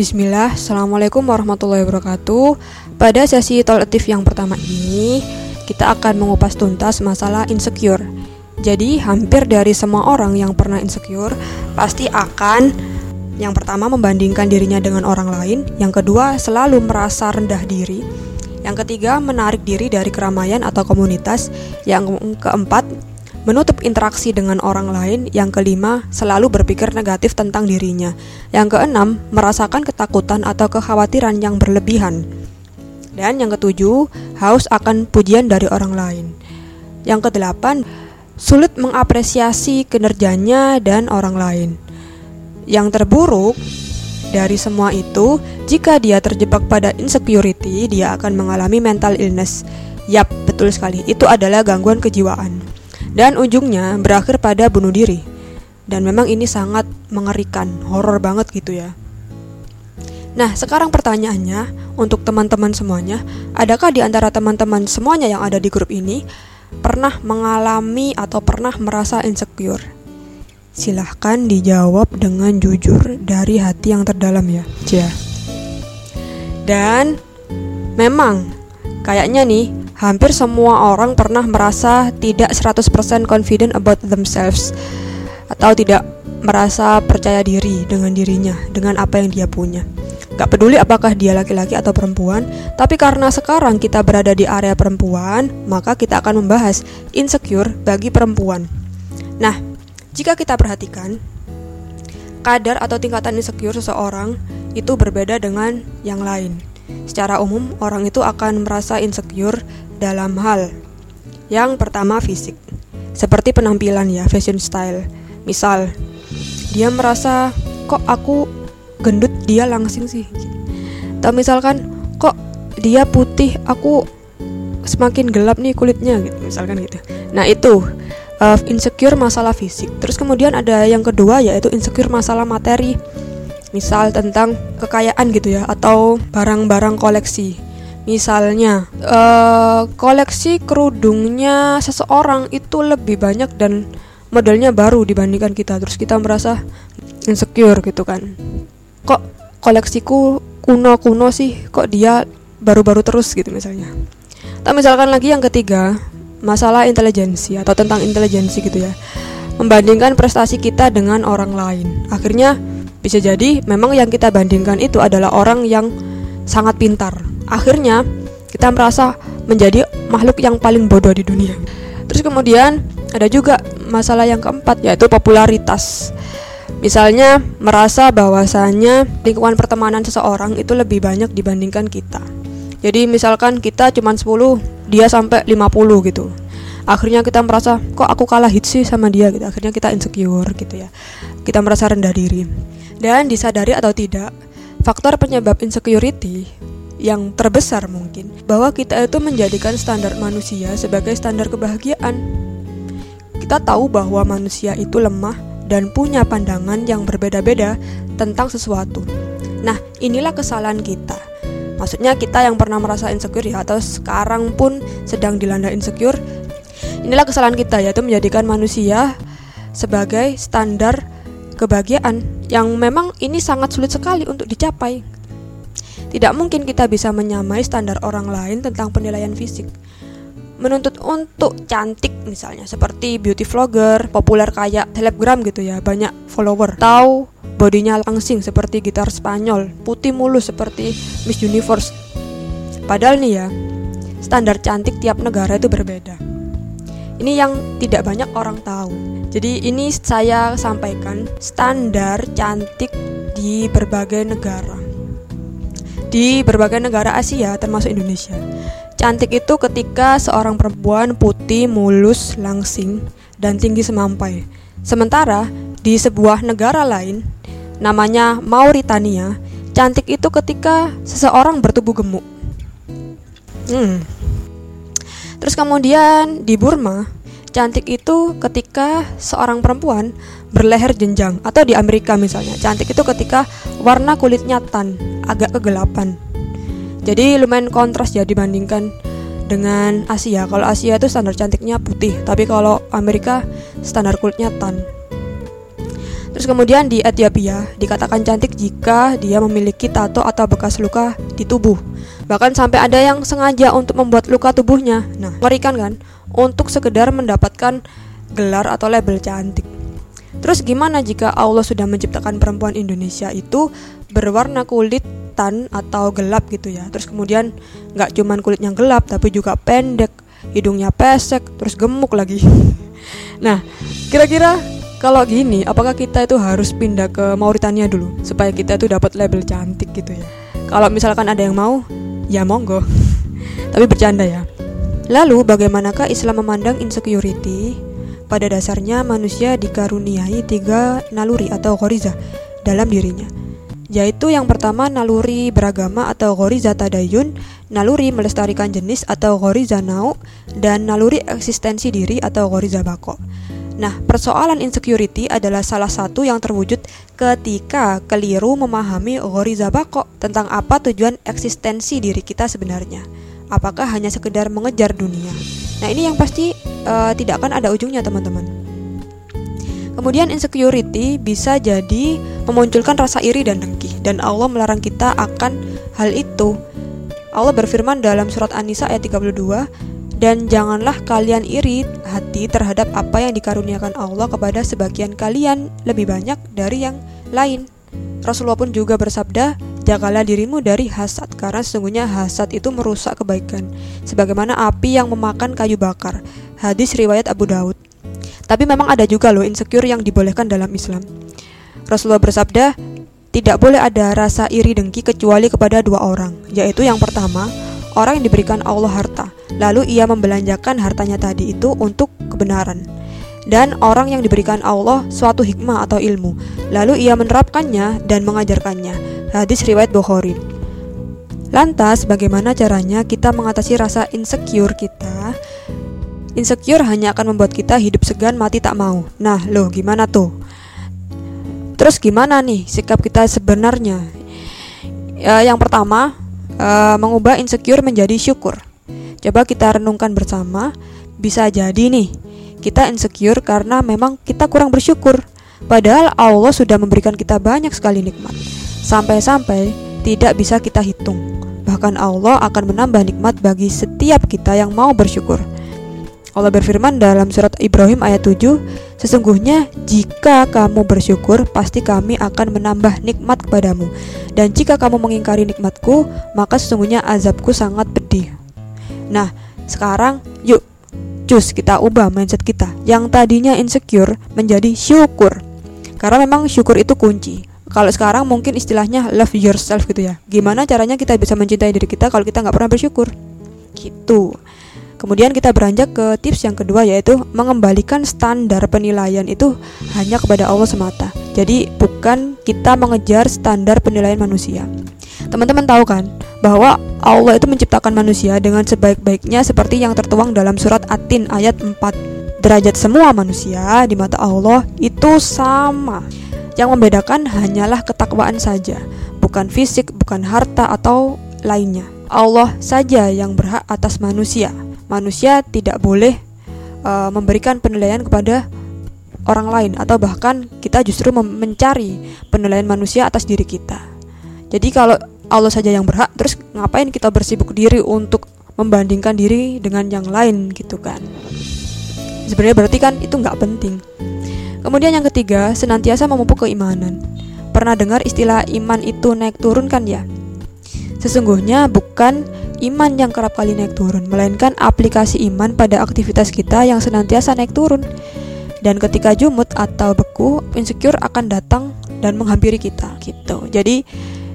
Bismillah, Assalamualaikum warahmatullahi wabarakatuh. Pada sesi tolatif yang pertama ini Kita akan mengupas tuntas masalah insecure. Jadi hampir dari semua orang yang pernah insecure Pasti akan Yang pertama membandingkan dirinya dengan orang lain. Yang kedua selalu merasa rendah diri. Yang ketiga menarik diri dari keramaian atau komunitas. Yang keempat menutup interaksi dengan orang lain. Yang kelima, selalu berpikir negatif tentang dirinya. Yang keenam, merasakan ketakutan atau kekhawatiran yang berlebihan. Dan yang ketujuh, haus akan pujian dari orang lain. Yang kedelapan, sulit mengapresiasi kinerjanya dan orang lain. Yang terburuk dari semua itu, jika dia terjebak pada insecurity, dia akan mengalami mental illness. Yap, betul sekali. Itu adalah gangguan kejiwaan dan ujungnya berakhir pada bunuh diri. Dan memang ini sangat mengerikan, horor banget gitu ya. Nah, sekarang pertanyaannya untuk teman-teman semuanya, adakah di antara teman-teman semuanya yang ada di grup ini pernah mengalami atau pernah merasa insecure? Silahkan dijawab dengan jujur dari hati yang terdalam ya. Ja. Dan memang kayaknya nih hampir semua orang pernah merasa tidak 100% confident about themselves atau tidak merasa percaya diri dengan dirinya, dengan apa yang dia punya. Gak peduli apakah dia laki-laki atau perempuan, tapi karena sekarang kita berada di area perempuan, maka kita akan membahas insecure bagi perempuan. Nah, jika kita perhatikan, kadar atau tingkatan insecure seseorang itu berbeda dengan yang lain. Secara umum, orang itu akan merasa insecure dalam hal yang pertama fisik, seperti penampilan ya, fashion style. Misal, dia merasa kok aku gendut dia langsing sih. Atau misalkan kok dia putih aku semakin gelap nih kulitnya gitu, misalkan gitu. Nah, itu uh, insecure masalah fisik. Terus kemudian ada yang kedua yaitu insecure masalah materi. Misal tentang kekayaan gitu ya atau barang-barang koleksi Misalnya, uh, koleksi kerudungnya seseorang itu lebih banyak dan modelnya baru dibandingkan kita. Terus kita merasa insecure gitu kan. Kok koleksiku kuno-kuno sih? Kok dia baru-baru terus gitu misalnya. Tak misalkan lagi yang ketiga, masalah intelijensi atau tentang intelijensi gitu ya. Membandingkan prestasi kita dengan orang lain. Akhirnya bisa jadi memang yang kita bandingkan itu adalah orang yang sangat pintar akhirnya kita merasa menjadi makhluk yang paling bodoh di dunia. Terus kemudian ada juga masalah yang keempat yaitu popularitas. Misalnya merasa bahwasanya lingkungan pertemanan seseorang itu lebih banyak dibandingkan kita. Jadi misalkan kita cuma 10, dia sampai 50 gitu. Akhirnya kita merasa kok aku kalah hit sih sama dia gitu. Akhirnya kita insecure gitu ya. Kita merasa rendah diri. Dan disadari atau tidak, faktor penyebab insecurity yang terbesar mungkin bahwa kita itu menjadikan standar manusia sebagai standar kebahagiaan. Kita tahu bahwa manusia itu lemah dan punya pandangan yang berbeda-beda tentang sesuatu. Nah, inilah kesalahan kita. Maksudnya kita yang pernah merasa insecure ya atau sekarang pun sedang dilanda insecure. Inilah kesalahan kita yaitu menjadikan manusia sebagai standar kebahagiaan yang memang ini sangat sulit sekali untuk dicapai. Tidak mungkin kita bisa menyamai standar orang lain tentang penilaian fisik. Menuntut untuk cantik misalnya seperti beauty vlogger, populer kayak selebgram gitu ya, banyak follower. Tahu bodinya langsing seperti gitar Spanyol, putih mulus seperti Miss Universe. Padahal nih ya, standar cantik tiap negara itu berbeda. Ini yang tidak banyak orang tahu. Jadi ini saya sampaikan standar cantik di berbagai negara di berbagai negara Asia termasuk Indonesia. Cantik itu ketika seorang perempuan putih, mulus, langsing, dan tinggi semampai. Sementara di sebuah negara lain, namanya Mauritania, cantik itu ketika seseorang bertubuh gemuk. Hmm. Terus kemudian di Burma, cantik itu ketika seorang perempuan berleher jenjang atau di Amerika misalnya, cantik itu ketika warna kulitnya tan agak kegelapan. Jadi lumayan kontras ya dibandingkan dengan Asia. Kalau Asia itu standar cantiknya putih, tapi kalau Amerika standar kulitnya tan. Terus kemudian di Ethiopia dikatakan cantik jika dia memiliki tato atau bekas luka di tubuh. Bahkan sampai ada yang sengaja untuk membuat luka tubuhnya. Nah, mengerikan kan? Untuk sekedar mendapatkan gelar atau label cantik. Terus gimana jika Allah sudah menciptakan perempuan Indonesia itu berwarna kulit tan atau gelap gitu ya? Terus kemudian nggak cuman kulitnya gelap tapi juga pendek, hidungnya pesek, terus gemuk lagi. nah, kira-kira kalau gini, apakah kita itu harus pindah ke Mauritania dulu supaya kita itu dapat label cantik gitu ya? Kalau misalkan ada yang mau, ya monggo. Tapi bercanda ya. Lalu bagaimanakah Islam memandang insecurity? Pada dasarnya manusia dikaruniai tiga naluri atau goriza dalam dirinya yaitu yang pertama naluri beragama atau goriza tadayun, naluri melestarikan jenis atau goriza nau, dan naluri eksistensi diri atau goriza bako. Nah, persoalan insecurity adalah salah satu yang terwujud ketika keliru memahami Ghoriza Bako tentang apa tujuan eksistensi diri kita sebenarnya. Apakah hanya sekedar mengejar dunia? Nah, ini yang pasti uh, tidak akan ada ujungnya, teman-teman. Kemudian insecurity bisa jadi memunculkan rasa iri dan dengki dan Allah melarang kita akan hal itu. Allah berfirman dalam surat An-Nisa ayat 32, dan janganlah kalian iri hati terhadap apa yang dikaruniakan Allah kepada sebagian kalian lebih banyak dari yang lain. Rasulullah pun juga bersabda, Jagalah dirimu dari hasad, karena sesungguhnya hasad itu merusak kebaikan, sebagaimana api yang memakan kayu bakar. Hadis riwayat Abu Daud. Tapi memang ada juga loh insecure yang dibolehkan dalam Islam. Rasulullah bersabda, tidak boleh ada rasa iri dengki kecuali kepada dua orang, yaitu yang pertama, orang yang diberikan Allah harta, lalu ia membelanjakan hartanya tadi itu untuk kebenaran. Dan orang yang diberikan Allah suatu hikmah atau ilmu, lalu ia menerapkannya dan mengajarkannya. Hadis riwayat Bukhari. Lantas, bagaimana caranya kita mengatasi rasa insecure kita? Insecure hanya akan membuat kita hidup segan mati tak mau. Nah, loh gimana tuh? Terus gimana nih sikap kita sebenarnya? Ya, yang pertama, uh, mengubah insecure menjadi syukur. Coba kita renungkan bersama, bisa jadi nih kita insecure karena memang kita kurang bersyukur. Padahal Allah sudah memberikan kita banyak sekali nikmat. Sampai-sampai tidak bisa kita hitung. Bahkan Allah akan menambah nikmat bagi setiap kita yang mau bersyukur. Allah berfirman dalam surat Ibrahim ayat 7, Sesungguhnya jika kamu bersyukur, pasti kami akan menambah nikmat kepadamu. Dan jika kamu mengingkari nikmatku, maka sesungguhnya azabku sangat pedih. Nah, sekarang yuk, cus kita ubah mindset kita. Yang tadinya insecure menjadi syukur. Karena memang syukur itu kunci. Kalau sekarang mungkin istilahnya love yourself gitu ya. Gimana caranya kita bisa mencintai diri kita kalau kita nggak pernah bersyukur? Gitu. Kemudian kita beranjak ke tips yang kedua yaitu mengembalikan standar penilaian itu hanya kepada Allah semata. Jadi bukan kita mengejar standar penilaian manusia. Teman-teman tahu kan bahwa Allah itu menciptakan manusia dengan sebaik-baiknya seperti yang tertuang dalam surat At-Tin ayat 4. Derajat semua manusia di mata Allah itu sama. Yang membedakan hanyalah ketakwaan saja, bukan fisik, bukan harta atau lainnya. Allah saja yang berhak atas manusia manusia tidak boleh uh, memberikan penilaian kepada orang lain atau bahkan kita justru mencari penilaian manusia atas diri kita. Jadi kalau Allah saja yang berhak, terus ngapain kita bersibuk diri untuk membandingkan diri dengan yang lain gitu kan? Sebenarnya berarti kan itu nggak penting. Kemudian yang ketiga, senantiasa memupuk keimanan. Pernah dengar istilah iman itu naik turun kan ya? Sesungguhnya bukan iman yang kerap kali naik turun, melainkan aplikasi iman pada aktivitas kita yang senantiasa naik turun. Dan ketika jumut atau beku, insecure akan datang dan menghampiri kita gitu. Jadi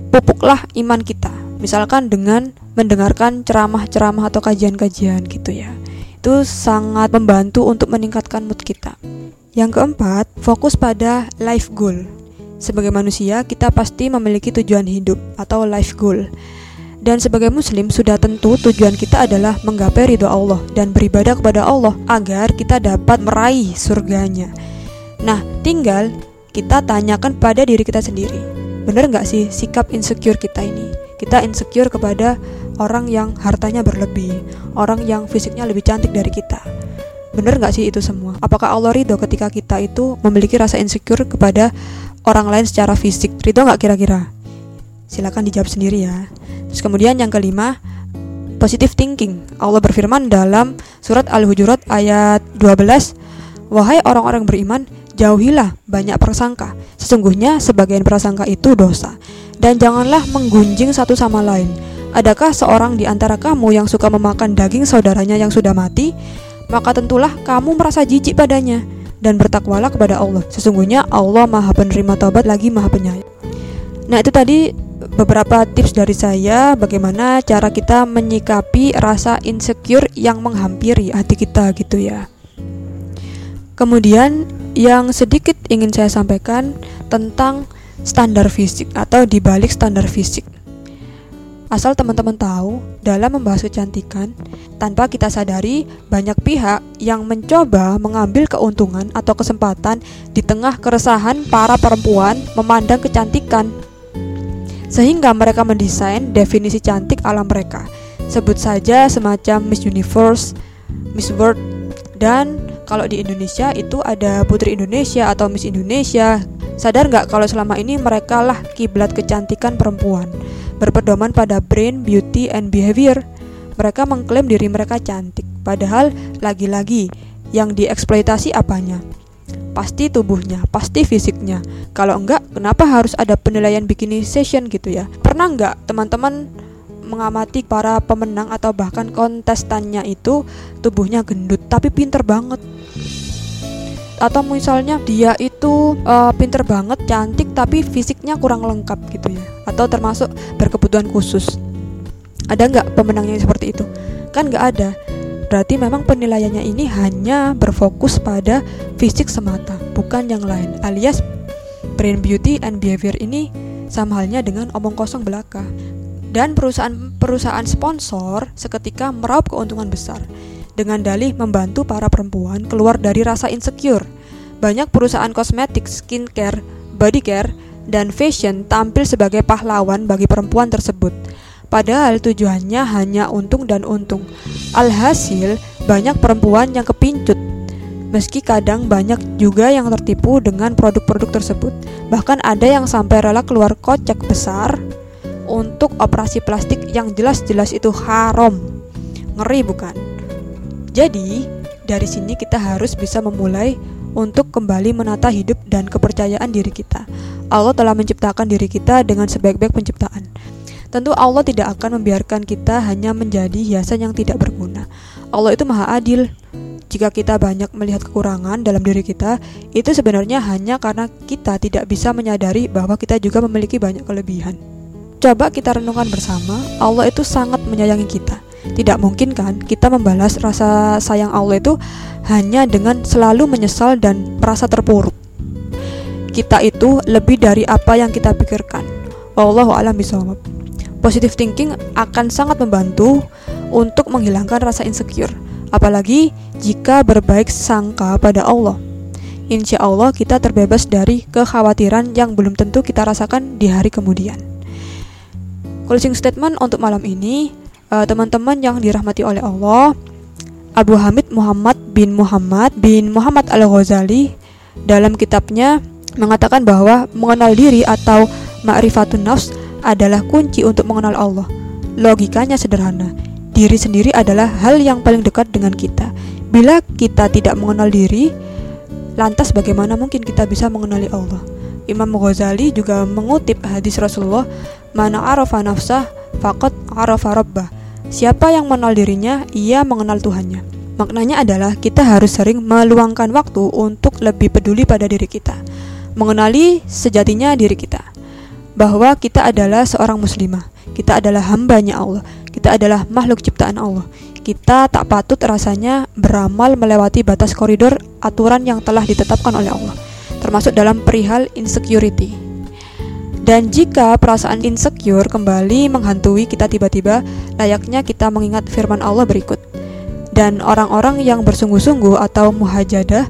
pupuklah iman kita. Misalkan dengan mendengarkan ceramah-ceramah atau kajian-kajian gitu ya. Itu sangat membantu untuk meningkatkan mood kita. Yang keempat, fokus pada life goal. Sebagai manusia, kita pasti memiliki tujuan hidup atau life goal. Dan sebagai muslim sudah tentu tujuan kita adalah menggapai ridho Allah dan beribadah kepada Allah agar kita dapat meraih surganya. Nah, tinggal kita tanyakan pada diri kita sendiri. Benar nggak sih sikap insecure kita ini? Kita insecure kepada orang yang hartanya berlebih, orang yang fisiknya lebih cantik dari kita. Bener nggak sih itu semua? Apakah Allah ridho ketika kita itu memiliki rasa insecure kepada orang lain secara fisik? Ridho nggak kira-kira? Silakan dijawab sendiri ya. Terus kemudian yang kelima, positive thinking. Allah berfirman dalam surat Al-Hujurat ayat 12, "Wahai orang-orang beriman, jauhilah banyak prasangka. Sesungguhnya sebagian prasangka itu dosa. Dan janganlah menggunjing satu sama lain." Adakah seorang di antara kamu yang suka memakan daging saudaranya yang sudah mati? Maka tentulah kamu merasa jijik padanya dan bertakwalah kepada Allah. Sesungguhnya Allah Maha Penerima Taubat lagi Maha Penyayang. Nah, itu tadi beberapa tips dari saya bagaimana cara kita menyikapi rasa insecure yang menghampiri hati kita gitu ya. Kemudian yang sedikit ingin saya sampaikan tentang standar fisik atau dibalik standar fisik. Asal teman-teman tahu, dalam membahas kecantikan, tanpa kita sadari, banyak pihak yang mencoba mengambil keuntungan atau kesempatan di tengah keresahan para perempuan memandang kecantikan. Sehingga mereka mendesain definisi cantik ala mereka. Sebut saja semacam Miss Universe, Miss World, dan kalau di Indonesia itu ada Putri Indonesia atau Miss Indonesia. Sadar nggak kalau selama ini mereka lah kiblat kecantikan perempuan? berpedoman pada brain, beauty, and behavior. Mereka mengklaim diri mereka cantik, padahal lagi-lagi yang dieksploitasi apanya? Pasti tubuhnya, pasti fisiknya. Kalau enggak, kenapa harus ada penilaian bikini session gitu ya? Pernah enggak teman-teman mengamati para pemenang atau bahkan kontestannya itu tubuhnya gendut tapi pinter banget atau misalnya dia itu uh, pinter banget, cantik tapi fisiknya kurang lengkap gitu ya, atau termasuk berkebutuhan khusus. Ada nggak pemenangnya seperti itu? Kan nggak ada. Berarti memang penilaiannya ini hanya berfokus pada fisik semata, bukan yang lain. Alias brain beauty and behavior ini sama halnya dengan omong kosong belaka. Dan perusahaan-perusahaan sponsor seketika meraup keuntungan besar dengan dalih membantu para perempuan keluar dari rasa insecure. Banyak perusahaan kosmetik, skincare, body care, dan fashion tampil sebagai pahlawan bagi perempuan tersebut. Padahal tujuannya hanya untung dan untung. Alhasil, banyak perempuan yang kepincut. Meski kadang banyak juga yang tertipu dengan produk-produk tersebut. Bahkan ada yang sampai rela keluar kocek besar untuk operasi plastik yang jelas-jelas itu haram. Ngeri bukan? Jadi, dari sini kita harus bisa memulai untuk kembali menata hidup dan kepercayaan diri kita. Allah telah menciptakan diri kita dengan sebaik-baik penciptaan. Tentu Allah tidak akan membiarkan kita hanya menjadi hiasan yang tidak berguna. Allah itu maha adil. Jika kita banyak melihat kekurangan dalam diri kita, itu sebenarnya hanya karena kita tidak bisa menyadari bahwa kita juga memiliki banyak kelebihan. Coba kita renungkan bersama, Allah itu sangat menyayangi kita. Tidak mungkin kan kita membalas rasa sayang Allah itu hanya dengan selalu menyesal dan merasa terpuruk. Kita itu lebih dari apa yang kita pikirkan. Wallahu a'lam bishawab. Positive thinking akan sangat membantu untuk menghilangkan rasa insecure, apalagi jika berbaik sangka pada Allah. Insya Allah kita terbebas dari kekhawatiran yang belum tentu kita rasakan di hari kemudian. Closing statement untuk malam ini, Eh, teman-teman yang dirahmati oleh Allah, Abu Hamid Muhammad bin Muhammad bin Muhammad Al-Ghazali dalam kitabnya mengatakan bahwa mengenal diri atau ma'rifatun nafs adalah kunci untuk mengenal Allah. Logikanya sederhana. Diri sendiri adalah hal yang paling dekat dengan kita. Bila kita tidak mengenal diri, lantas bagaimana mungkin kita bisa mengenali Allah? Imam Ghazali juga mengutip hadis Rasulullah, "Mana arafa nafsah faqad arafa rabbah." Siapa yang mengenal dirinya, ia mengenal Tuhannya. Maknanya adalah kita harus sering meluangkan waktu untuk lebih peduli pada diri kita, mengenali sejatinya diri kita, bahwa kita adalah seorang muslimah, kita adalah hambanya Allah, kita adalah makhluk ciptaan Allah. Kita tak patut rasanya beramal melewati batas koridor aturan yang telah ditetapkan oleh Allah, termasuk dalam perihal insecurity. Dan jika perasaan insecure kembali menghantui kita tiba-tiba, layaknya kita mengingat firman Allah berikut. Dan orang-orang yang bersungguh-sungguh atau muhajadah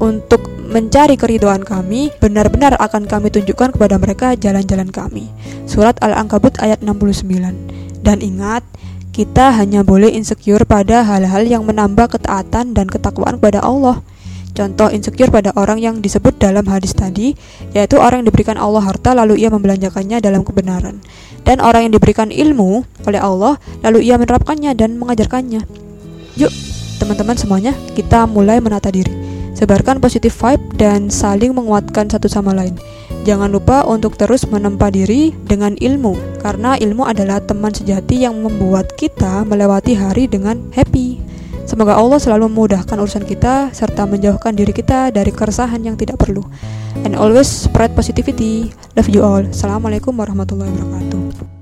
untuk mencari keridoan kami, benar-benar akan kami tunjukkan kepada mereka jalan-jalan kami. Surat Al-Ankabut ayat 69. Dan ingat, kita hanya boleh insecure pada hal-hal yang menambah ketaatan dan ketakwaan kepada Allah. Contoh insecure pada orang yang disebut dalam hadis tadi, yaitu orang yang diberikan Allah harta lalu ia membelanjakannya dalam kebenaran. Dan orang yang diberikan ilmu oleh Allah lalu ia menerapkannya dan mengajarkannya. Yuk, teman-teman semuanya, kita mulai menata diri. Sebarkan positif vibe dan saling menguatkan satu sama lain. Jangan lupa untuk terus menempa diri dengan ilmu, karena ilmu adalah teman sejati yang membuat kita melewati hari dengan happy. Semoga Allah selalu memudahkan urusan kita serta menjauhkan diri kita dari keresahan yang tidak perlu. And always spread positivity. Love you all. Assalamualaikum warahmatullahi wabarakatuh.